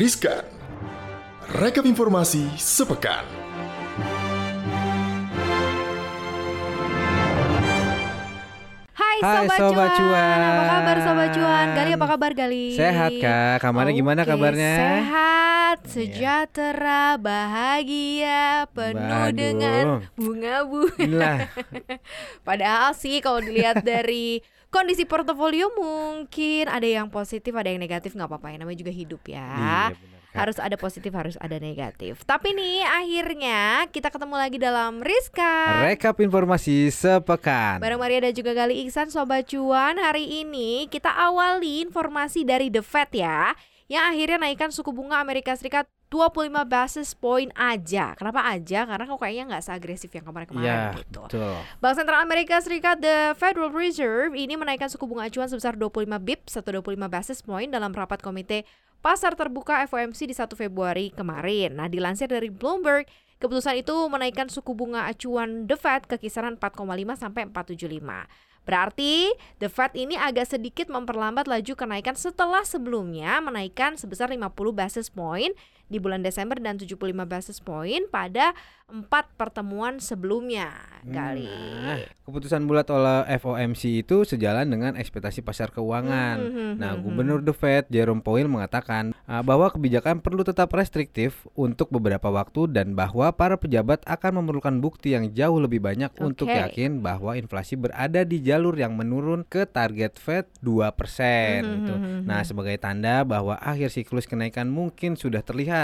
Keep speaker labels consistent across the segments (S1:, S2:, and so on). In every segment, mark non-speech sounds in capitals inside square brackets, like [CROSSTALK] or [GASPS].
S1: Riskan. Rekap informasi sepekan.
S2: Hai,
S3: Hai,
S2: Sobat,
S3: Sobat Cuan.
S2: Apa kabar Sobat Cuan? Gali apa kabar Gali?
S3: Sehat kak, kamarnya gimana
S2: Oke,
S3: kabarnya? Iya.
S2: Sehat, sejahtera, bahagia, penuh
S3: Waduh.
S2: dengan bunga-bunga [LAUGHS] Padahal sih kalau dilihat dari kondisi portofolio mungkin ada yang positif, ada yang negatif nggak apa-apa ya namanya juga hidup ya.
S3: Iya,
S2: harus ada positif, harus ada negatif. Tapi nih akhirnya kita ketemu lagi dalam Rizka.
S3: rekap informasi sepekan.
S2: Bareng Maria dan juga Gali Iksan Sobat Cuan Hari ini kita awali informasi dari The Fed ya Yang akhirnya naikkan suku bunga Amerika Serikat 25 basis point aja Kenapa aja? Karena kok kayaknya nggak seagresif yang kemarin-kemarin
S3: Iya,
S2: gitu
S3: betul.
S2: Bank Sentral Amerika Serikat The Federal Reserve ini menaikkan suku bunga acuan sebesar 25 bips atau 25 basis point dalam rapat komite pasar terbuka FOMC di 1 Februari kemarin. Nah, dilansir dari Bloomberg, keputusan itu menaikkan suku bunga acuan The Fed ke kisaran 4,5 sampai 475. Berarti The Fed ini agak sedikit memperlambat laju kenaikan setelah sebelumnya menaikkan sebesar 50 basis point di bulan Desember dan 75 basis point pada empat pertemuan sebelumnya. Kali.
S3: Nah, keputusan bulat oleh FOMC itu sejalan dengan ekspektasi pasar keuangan.
S2: Hmm,
S3: Nah,
S2: hmm,
S3: Gubernur The Fed Jerome Powell mengatakan uh, bahwa kebijakan perlu tetap restriktif untuk beberapa waktu dan bahwa para pejabat akan memerlukan bukti yang jauh lebih banyak untuk
S2: Oke.
S3: yakin bahwa inflasi berada di jalur yang menurun ke target Fed 2%.
S2: Hmm,
S3: gitu.
S2: hmm, hmm,
S3: Nah, sebagai tanda bahwa akhir siklus kenaikan mungkin sudah terlihat.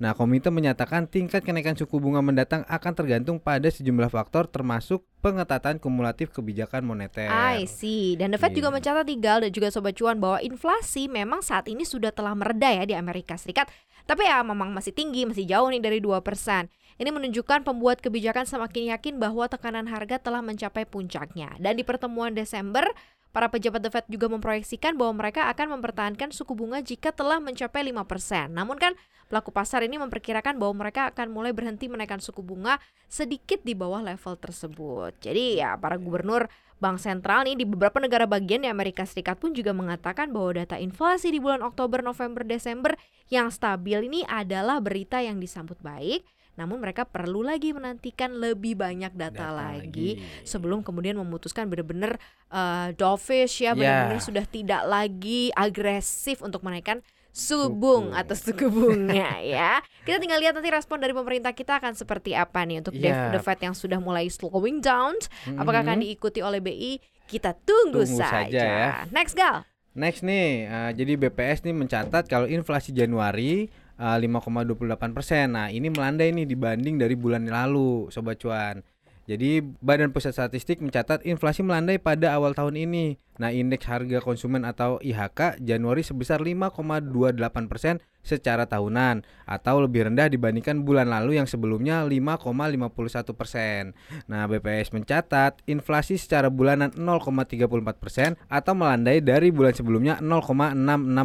S3: Nah, komite menyatakan tingkat kenaikan suku bunga mendatang akan tergantung pada sejumlah faktor termasuk pengetatan kumulatif kebijakan moneter.
S2: I see. Dan The Fed juga
S3: Iya.
S2: mencatat Igal dan juga Sobat Cuan bahwa inflasi memang saat ini sudah telah mereda ya di Amerika Serikat. Tapi ya memang masih tinggi, masih jauh nih dari 2%. Ini menunjukkan pembuat kebijakan semakin yakin bahwa tekanan harga telah mencapai puncaknya. Dan di pertemuan Desember, para pejabat The Fed juga memproyeksikan bahwa mereka akan mempertahankan suku bunga jika telah mencapai 5%. Namun kan pelaku pasar ini memperkirakan bahwa mereka akan mulai berhenti menaikkan suku bunga sedikit di bawah level tersebut. Jadi ya para gubernur Bank sentral nih di beberapa negara bagian di Amerika Serikat pun juga mengatakan bahwa data inflasi di bulan Oktober, November, Desember yang stabil ini adalah berita yang disambut baik. Namun mereka perlu lagi menantikan lebih banyak data,
S3: Data
S2: lagi,
S3: lagi.
S2: sebelum kemudian memutuskan benar-benar uh, dovish ya
S3: Ya.
S2: benar-benar sudah tidak lagi agresif untuk menaikkan subung atau suku bunga [LAUGHS] ya. Kita tinggal lihat nanti respon dari pemerintah kita akan seperti apa nih untuk
S3: Iya.
S2: The Fed yang sudah mulai slowing down. Apakah akan
S3: Mhm.
S2: diikuti oleh BI? Kita tunggu,
S3: Tunggu saja ya.
S2: Next gal.
S3: Next nih, uh, jadi BPS nih mencatat kalau inflasi Januari uh, 5,28 persen. Nah ini melandai nih dibanding dari bulan lalu, sobat cuan. Jadi Badan Pusat Statistik mencatat inflasi melandai pada awal tahun ini. Nah indeks harga konsumen atau IHK Januari sebesar 5,28 persen secara tahunan atau lebih rendah dibandingkan bulan lalu yang sebelumnya 5,51 persen. Nah BPS mencatat inflasi secara bulanan 0,34 persen atau melandai dari bulan sebelumnya 0,66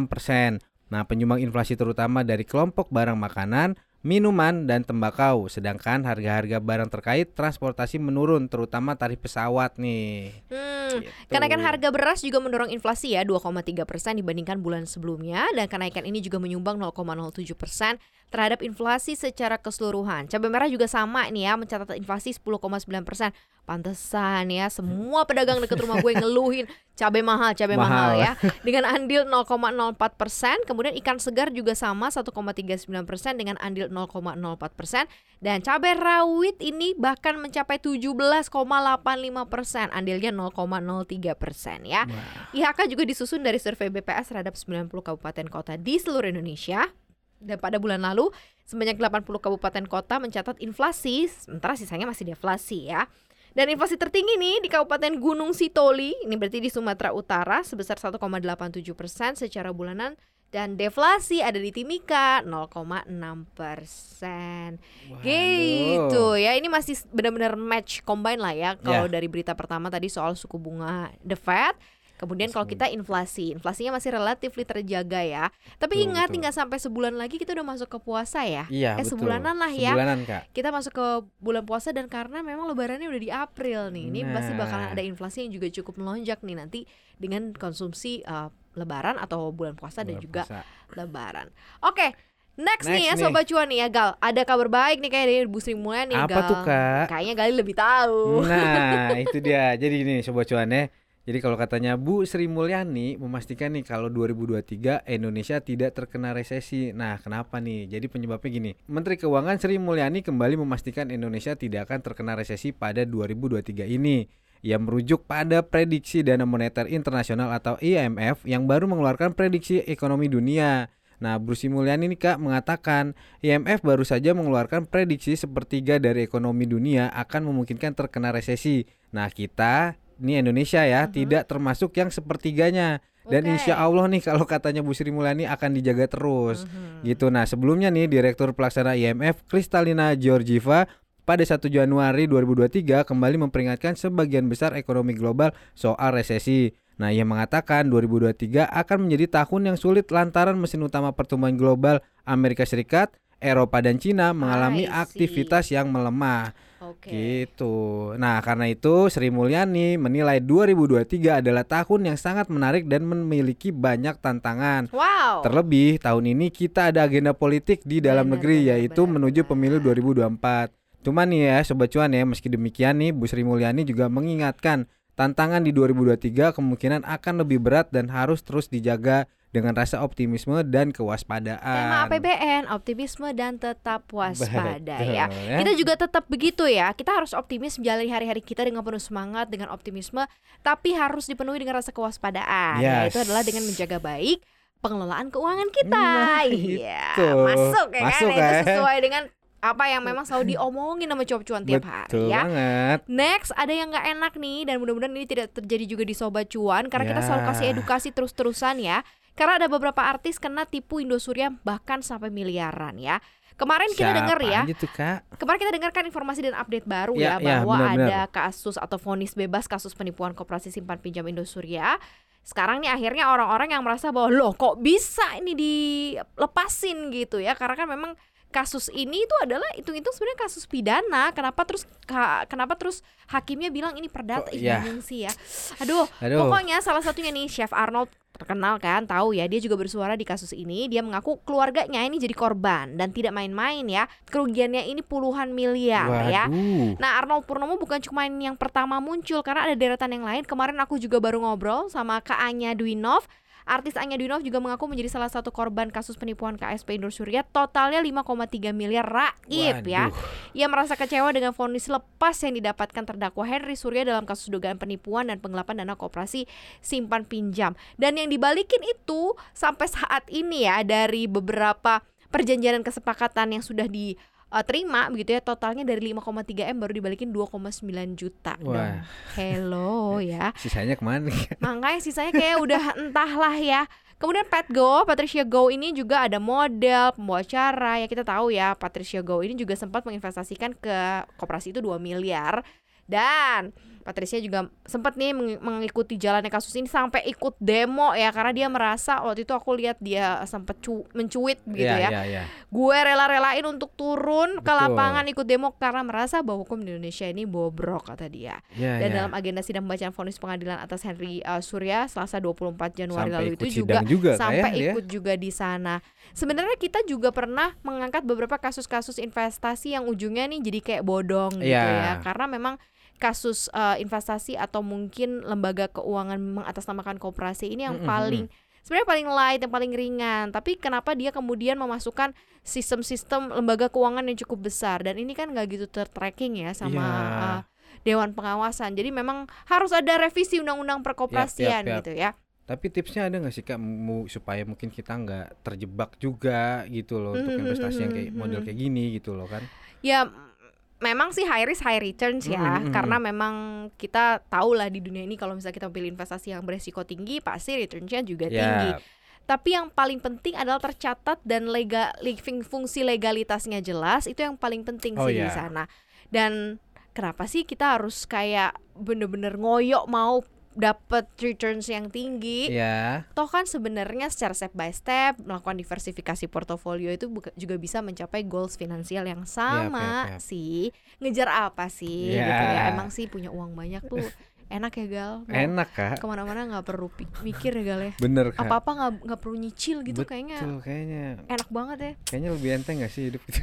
S3: persen. Nah penyumbang inflasi terutama dari kelompok barang makanan, minuman, dan tembakau. Sedangkan harga-harga barang terkait transportasi menurun terutama tarif pesawat nih.
S2: Hmm,
S3: Gitu.
S2: kenaikan harga beras juga mendorong inflasi ya 2,3 persen dibandingkan bulan sebelumnya dan kenaikan ini juga menyumbang 0,07 persen terhadap inflasi secara keseluruhan. Cabai merah juga sama nih ya mencatat inflasi 10,9 persen. Pantesan ya semua pedagang dekat rumah gue ngeluhin cabai mahal, cabai mahal.
S3: Mahal.
S2: ya dengan andil 0,04 persen. Kemudian ikan segar juga sama 1,39 persen dengan andil 0,04 persen dan cabai rawit ini bahkan mencapai 17,85 persen, andilnya 0,03 persen ya. IHK juga disusun dari survei BPS terhadap 90 kabupaten kota di seluruh Indonesia. Dan pada bulan lalu, sebanyak 80 kabupaten kota mencatat inflasi, sementara sisanya masih deflasi ya. Dan inflasi tertinggi nih di Kabupaten Gunung Sitoli, ini berarti di Sumatera Utara sebesar 1,87 persen secara bulanan dan deflasi ada di Timika 0,6 persen. Gitu ya, ini masih benar-benar match combine lah ya kalau
S3: Ya.
S2: dari berita pertama tadi soal suku bunga The Fed. Kemudian kalau kita inflasi, inflasinya masih relatif terjaga ya. Tapi
S3: Betul,
S2: ingat tinggal sampai sebulan lagi kita udah masuk ke puasa ya.
S3: Iya,
S2: eh
S3: betul.
S2: sebulanan lah ya.
S3: Sebulanan, Kak.
S2: Kita masuk ke bulan puasa dan karena memang lebarannya udah di April nih. Ini pasti bakalan
S3: Nah.
S2: ada inflasi yang juga cukup melonjak nih nanti dengan konsumsi eh, lebaran atau bulan puasa dan
S3: Bulan
S2: juga
S3: puasa.
S2: lebaran. Oke. Next, nih ya
S3: Next nih.
S2: sobat cuan nih ya Gal. Ada kabar baik nih kayak dari Bu Sri Mulyani
S3: Apa
S2: Gal.
S3: tuh, Kak?
S2: Kayaknya Gali lebih tahu.
S3: Nah, [LAUGHS] itu dia. Jadi gini sobat cuan ya. Jadi kalau katanya Bu Sri Mulyani memastikan nih kalau 2023 Indonesia tidak terkena resesi. Nah, kenapa nih? Jadi penyebabnya gini. Menteri Keuangan Sri Mulyani kembali memastikan Indonesia tidak akan terkena resesi pada 2023 ini. Ia merujuk pada prediksi Dana Moneter Internasional atau IMF yang baru mengeluarkan prediksi ekonomi dunia. Nah, Bu Sri Mulyani nih Kak mengatakan IMF baru saja mengeluarkan prediksi sepertiga dari ekonomi dunia akan memungkinkan terkena resesi. Nah, kita ini Indonesia ya
S2: Mhm.
S3: tidak termasuk yang sepertiganya. Dan
S2: Oke.
S3: insya Allah nih kalau katanya Bu Sri Mulyani akan dijaga terus
S2: Mhm.
S3: gitu. Nah sebelumnya nih Direktur Pelaksana IMF Kristalina Georgieva pada 1 Januari 2023 kembali memperingatkan sebagian besar ekonomi global soal resesi. Nah ia mengatakan 2023 akan menjadi tahun yang sulit lantaran mesin utama pertumbuhan global Amerika Serikat, Eropa dan Cina mengalami
S2: I see.
S3: aktivitas yang melemah.
S2: Oke.
S3: Gitu. Nah, karena itu Sri Mulyani menilai 2023 adalah tahun yang sangat menarik dan memiliki banyak tantangan.
S2: Wow.
S3: Terlebih tahun ini kita ada agenda politik di dalam
S2: Benar,
S3: negeri
S2: benar,
S3: yaitu
S2: benar,
S3: menuju
S2: benar.
S3: pemilu 2024. Cuman nih ya sobat cuan ya, meski demikian nih Bu Sri Mulyani juga mengingatkan tantangan di 2023 kemungkinan akan lebih berat dan harus terus dijaga dengan rasa optimisme dan kewaspadaan.
S2: Tema APBN, optimisme dan tetap waspada
S3: Betul,
S2: ya.
S3: ya.
S2: Kita juga tetap begitu ya. Kita harus optimis menjalani hari-hari kita dengan penuh semangat, dengan optimisme, tapi harus dipenuhi dengan rasa kewaspadaan.
S3: Yes.
S2: Yaitu adalah dengan menjaga baik pengelolaan keuangan kita.
S3: Nah,
S2: Iya,
S3: itu.
S2: masuk ya
S3: Masuk
S2: kan? Itu
S3: kan?
S2: sesuai dengan apa yang memang selalu diomongin sama cuap-cuan tiap
S3: Betul
S2: hari ya.
S3: banget.
S2: Next ada yang nggak enak nih dan mudah-mudahan ini tidak terjadi juga di sobat cuan karena kita selalu
S3: Ya.
S2: kasih edukasi terus-terusan ya. Karena ada beberapa artis kena tipu Indosuria bahkan sampai miliaran ya. Kemarin kita
S3: Siapa
S2: dengar ya,
S3: tuh, Kak?
S2: kemarin kita dengarkan informasi dan update baru
S3: Ya,
S2: ya,
S3: ya,
S2: bahwa
S3: benar-benar.
S2: ada kasus atau vonis bebas kasus penipuan koperasi simpan pinjam Indosuria. Sekarang nih akhirnya orang-orang yang merasa bahwa loh kok bisa ini dilepasin gitu ya karena kan memang kasus ini itu adalah hitung-hitung sebenarnya kasus pidana. Kenapa terus ka- kenapa terus hakimnya bilang ini perdata?
S3: Ya?
S2: bingung sih ya. Aduh,
S3: Aduh.
S2: pokoknya salah satunya nih Chef Arnold terkenal kan, tahu ya dia juga bersuara di kasus ini. Dia mengaku keluarganya ini jadi korban dan tidak main-main ya. Kerugiannya ini puluhan miliar ya.
S3: Waduh.
S2: Nah Arnold Purnomo bukan cuma yang pertama muncul karena ada deretan yang lain. Kemarin aku juga baru ngobrol sama Kak Anya Dwinov. Artis Anya Dwinov juga mengaku menjadi salah satu korban kasus penipuan KSP Indosuria. Totalnya 5,3 miliar raib ya. Ia merasa kecewa dengan vonis lepas yang didapatkan terdakwa Henry Surya dalam kasus dugaan penipuan dan penggelapan dana koperasi simpan pinjam. Dan yang dibalikin itu sampai saat ini ya dari beberapa perjanjian dan kesepakatan yang sudah diterima begitu ya totalnya dari 5,3 M baru dibalikin 2,9 juta dong.
S3: Wah.
S2: Hello [LAUGHS] ya.
S3: Sisanya ke mana? [LAUGHS]
S2: Makanya sisanya kayak udah entahlah ya. Kemudian Pat Go, Patricia Go ini juga ada model, pembawa acara ya kita tahu ya Patricia Go ini juga sempat menginvestasikan ke koperasi itu 2 miliar dan Patricia juga sempat nih meng- mengikuti jalannya kasus ini sampai ikut demo ya karena dia merasa waktu itu aku lihat dia sempat cu- mencuit gitu
S3: Iya,
S2: ya.
S3: iya, iya.
S2: Gue rela-relain untuk turun ke
S3: Betul.
S2: lapangan ikut demo karena merasa bahwa hukum di Indonesia ini bobrok kata dia.
S3: Iya,
S2: Dan
S3: iya.
S2: dalam agenda sidang pembacaan vonis pengadilan atas Henry uh, Surya Selasa 24 Januari
S3: Sampai
S2: lalu itu juga,
S3: juga, Kak,
S2: sampai
S3: ya, dia?
S2: ikut juga di sana. Sebenarnya kita juga pernah mengangkat beberapa kasus-kasus investasi yang ujungnya nih jadi kayak bodong gitu
S3: Iya.
S2: ya. Karena memang kasus uh, investasi atau mungkin lembaga keuangan mengatasnamakan koperasi ini yang
S3: Mm, mm,
S2: paling sebenarnya paling light yang paling ringan tapi kenapa dia kemudian memasukkan sistem-sistem lembaga keuangan yang cukup besar dan ini kan nggak gitu tertracking ya sama
S3: Iya.
S2: uh, dewan pengawasan jadi memang harus ada revisi undang-undang perkoperasian
S3: Yap, yap, yap.
S2: gitu ya
S3: Tapi tipsnya ada nggak sih kak mu- supaya mungkin kita nggak terjebak juga gitu loh untuk investasi yang kayak model kayak gini gitu loh kan?
S2: ya memang sih high risk high returns ya
S3: Mm, mm, mm.
S2: karena memang kita tahu lah di dunia ini kalau misalnya kita pilih investasi yang beresiko tinggi pasti returnsnya juga tinggi
S3: Ya,
S2: tapi yang paling penting adalah tercatat dan lega living fungsi legalitasnya jelas itu yang paling penting
S3: Oh,
S2: sih di
S3: ya.
S2: sana dan kenapa sih kita harus kayak bener-bener ngoyok mau dapat returns yang tinggi.
S3: Ya.
S2: Toh kan sebenarnya secara step by step melakukan diversifikasi portofolio itu juga bisa mencapai goals finansial yang sama
S3: yap, yap.
S2: sih. Ngejar apa sih
S3: Ya.
S2: gitu ya. Emang sih punya uang banyak tuh enak ya Gal. Mau
S3: Enak kak.
S2: Ke mana-mana nggak perlu mikir ya Gal ya.
S3: Bener kak.
S2: Apa-apa nggak nggak perlu nyicil gitu kayaknya
S3: Betul kayaknya.
S2: enak banget ya.
S3: Kayaknya lebih enteng gak sih hidup itu?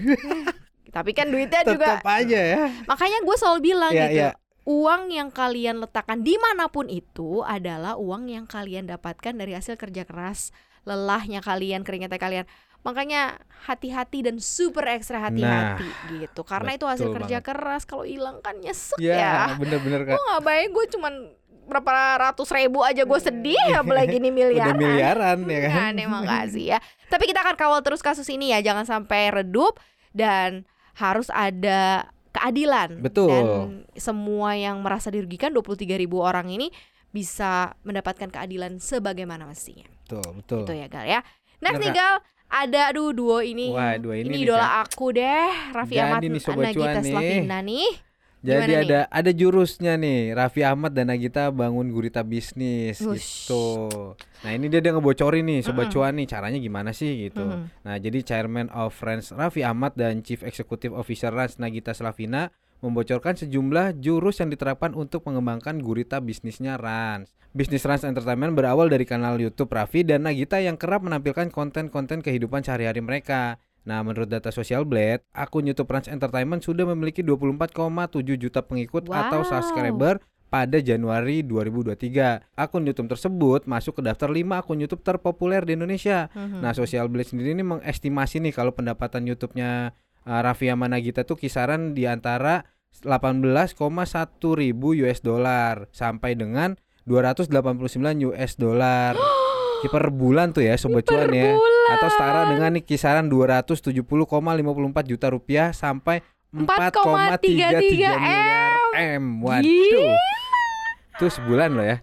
S3: [LAUGHS]
S2: Tapi kan duitnya [LAUGHS] juga
S3: Tetap aja ya.
S2: makanya gue selalu bilang
S3: Iya,
S2: gitu.
S3: iya.
S2: Uang yang kalian letakkan di mana pun itu adalah uang yang kalian dapatkan dari hasil kerja keras, lelahnya kalian, keringatnya kalian. Makanya hati-hati dan super ekstra hati-hati gitu. Karena itu hasil kerja
S3: banget.
S2: keras. Kalau hilang kan nyesek
S3: Ya,
S2: ya.
S3: bener-bener.
S2: Gue nggak baik gue cuman berapa ratus ribu aja gue sedih [LAUGHS] apalagi ini miliaran.
S3: Udah miliaran ya kan.
S2: Nah, terima kasih [LAUGHS] ya. Tapi kita akan kawal terus kasus ini ya, jangan sampai redup dan harus ada keadilan.
S3: Betul.
S2: Dan semua yang merasa dirugikan 23 ribu orang ini bisa mendapatkan keadilan sebagaimana mestinya.
S3: Betul, betul.
S2: Itu ya Gal ya. Next
S3: Bener,
S2: nih Gal, ada aduh duo ini.
S3: Wah, dua ini nih,
S2: idola aku deh, Raffi Ahmad Nagita
S3: nih.
S2: Slavina nih.
S3: Jadi
S2: Gimana nih?
S3: ada ada jurusnya nih Raffi Ahmad dan Nagita bangun gurita bisnis
S2: Wush.
S3: gitu. Nah ini dia dia ngebocorin nih sobat
S2: Mm-mm.
S3: cuan nih caranya gimana sih gitu.
S2: Mhm.
S3: Nah jadi Chairman of Friends Raffi Ahmad dan Chief Executive Officer Rans Nagita Slavina membocorkan sejumlah jurus yang diterapkan untuk mengembangkan gurita bisnisnya Rans. Bisnis Rans Entertainment berawal dari kanal YouTube Raffi dan Nagita yang kerap menampilkan konten-konten kehidupan sehari-hari mereka. Nah, menurut data Social Blade, akun YouTube Rans Entertainment sudah memiliki 24,7 juta pengikut atau
S2: Wow.
S3: subscriber pada Januari 2023. Akun YouTube tersebut masuk ke daftar 5 akun YouTube terpopuler di Indonesia.
S2: Mhm.
S3: Nah, Social Blade sendiri ini mengestimasi nih kalau pendapatan YouTube-nya uh, Raffi Ahmad Nagita tuh kisaran di antara 18,1 ribu US dollar sampai dengan 289 US dollar. [GASPS] Ki per bulan tuh ya sobat cuan ya.
S2: bulan.
S3: Atau setara dengan nih kisaran 270,54 juta rupiah sampai 4,33 miliar M. Waduh.
S2: Gila.
S3: Itu sebulan loh ya.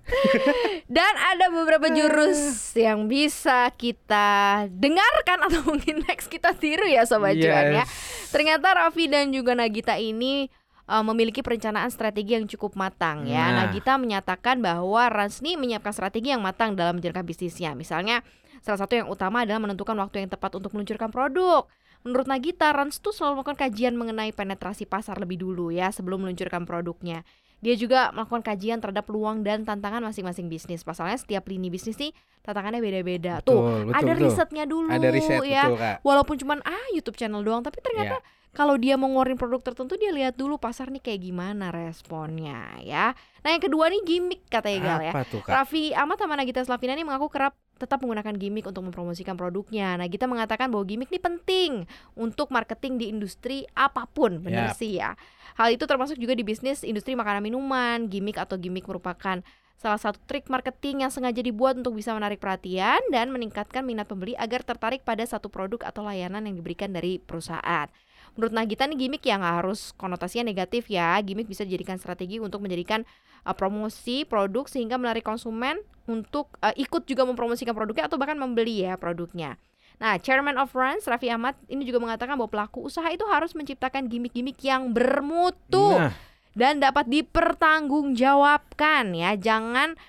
S3: [LAUGHS]
S2: Dan ada beberapa jurus yang bisa kita dengarkan atau mungkin next kita tiru ya sobat cuan ya. Ternyata Raffi dan juga Nagita ini uh, memiliki perencanaan strategi yang cukup matang ya.
S3: Nah.
S2: Nagita menyatakan bahwa Ransni menyiapkan strategi yang matang dalam menjalankan bisnisnya. Misalnya salah satu yang utama adalah menentukan waktu yang tepat untuk meluncurkan produk. Menurut Nagita, Rans tuh selalu melakukan kajian mengenai penetrasi pasar lebih dulu ya sebelum meluncurkan produknya. Dia juga melakukan kajian terhadap peluang dan tantangan masing-masing bisnis. Pasalnya setiap lini bisnis nih tantangannya beda-beda. Tuh,
S3: Betul,
S2: ada
S3: betul.
S2: risetnya dulu
S3: Ada riset
S2: ya.
S3: betul Kak.
S2: Walaupun cuman ah YouTube channel doang, tapi ternyata
S3: Iya.
S2: Kalau dia mau ngeluarin produk tertentu dia lihat dulu pasar nih kayak gimana responnya ya. Nah, yang kedua nih gimmick kata Egal ya.
S3: Tuh Kak?
S2: Raffi Ahmad sama Nagita Slavina ini mengaku kerap tetap menggunakan gimmick untuk mempromosikan produknya. Nagita mengatakan bahwa gimmick ini penting untuk marketing di industri apa pun, benar
S3: Yap.
S2: sih ya. Hal itu termasuk juga di bisnis industri makanan minuman. Gimmick atau gimmick merupakan salah satu trik marketing yang sengaja dibuat untuk bisa menarik perhatian dan meningkatkan minat pembeli agar tertarik pada satu produk atau layanan yang diberikan dari perusahaan. Menurut Nagita nih gimmick yang harus konotasinya negatif ya. Gimmick bisa dijadikan strategi untuk menjadikan uh, promosi produk sehingga menarik konsumen untuk uh, ikut juga mempromosikan produknya atau bahkan membeli ya produknya. Nah, Chairman of Rans Raffi Ahmad ini juga mengatakan bahwa pelaku usaha itu harus menciptakan gimmick-gimmick yang bermutu
S3: Nah,
S2: dan dapat dipertanggungjawabkan ya. Jangan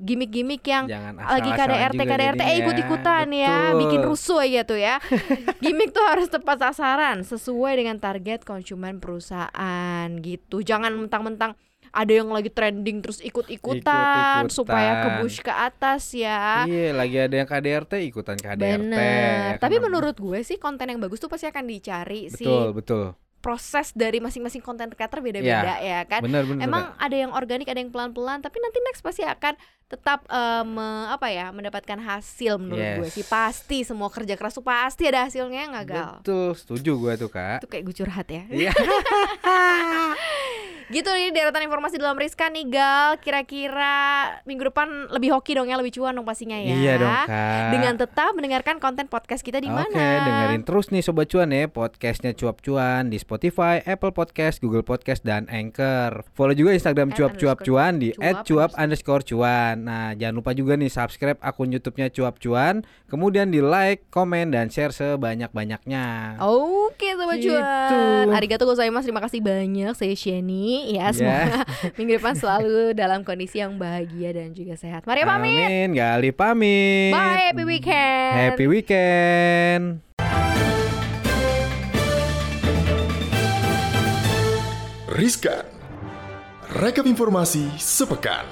S2: gimmick-gimmick yang
S3: jangan
S2: lagi KDRT KDRT eh ikut-ikutan ya,
S3: Betul.
S2: bikin rusuh aja tuh ya. [LAUGHS] Gimmick tuh harus tepat sasaran sesuai dengan target konsumen perusahaan gitu. Jangan mentang-mentang ada yang lagi trending terus ikut-ikutan
S3: Ikut-ikutan.
S2: supaya ke push ke atas ya.
S3: Iya, lagi ada yang KDRT ikutan KDRT.
S2: Bener.
S3: ya?
S2: Tapi menurut gue sih konten yang bagus tuh pasti akan dicari sih.
S3: betul, betul.
S2: Proses dari masing-masing konten creator beda-beda ya kan.
S3: Benar, benar.
S2: Emang ada yang organik, ada yang pelan-pelan, tapi nanti next pasti akan tetap eh, me- apa ya mendapatkan hasil menurut gue
S3: Yes.
S2: sih pasti semua kerja keras tuh pasti ada hasilnya nggak gal.
S3: Betul, setuju gua tuh, Kak.
S2: Itu kayak gue curhat ya.
S3: Iya. [LAUGHS]
S2: gitu nih deretan informasi dalam Rizka nih gal. Kira-kira minggu depan lebih hoki dong ya, lebih cuan dong pastinya ya.
S3: Iya dong, Kak.
S2: Dengan tetap mendengarkan konten podcast kita di mana.
S3: Oke, dengerin terus nih Sobat Cuan ya Podcastnya Cuap Cuan di Spotify, Apple Podcast, Google Podcast, dan Anchor Follow juga Instagram Cuap Cuap Cuan di
S2: cuap
S3: at cuap underscore cuan Nah jangan lupa juga nih subscribe akun Youtubenya Cuap Cuan Kemudian di like, komen, dan share sebanyak-banyaknya
S2: Oke sobat Sobat
S3: Gitu.
S2: Cuan. Arigato gozaimasu. Terima kasih banyak saya Sheni. Ya, semoga [LAUGHS] minggu depan selalu dalam kondisi yang bahagia dan juga sehat. Mari pamit.
S3: Amin, Gali pamit.
S2: Bye, happy weekend.
S3: Happy weekend.
S1: Riskan. Rekap informasi sepekan.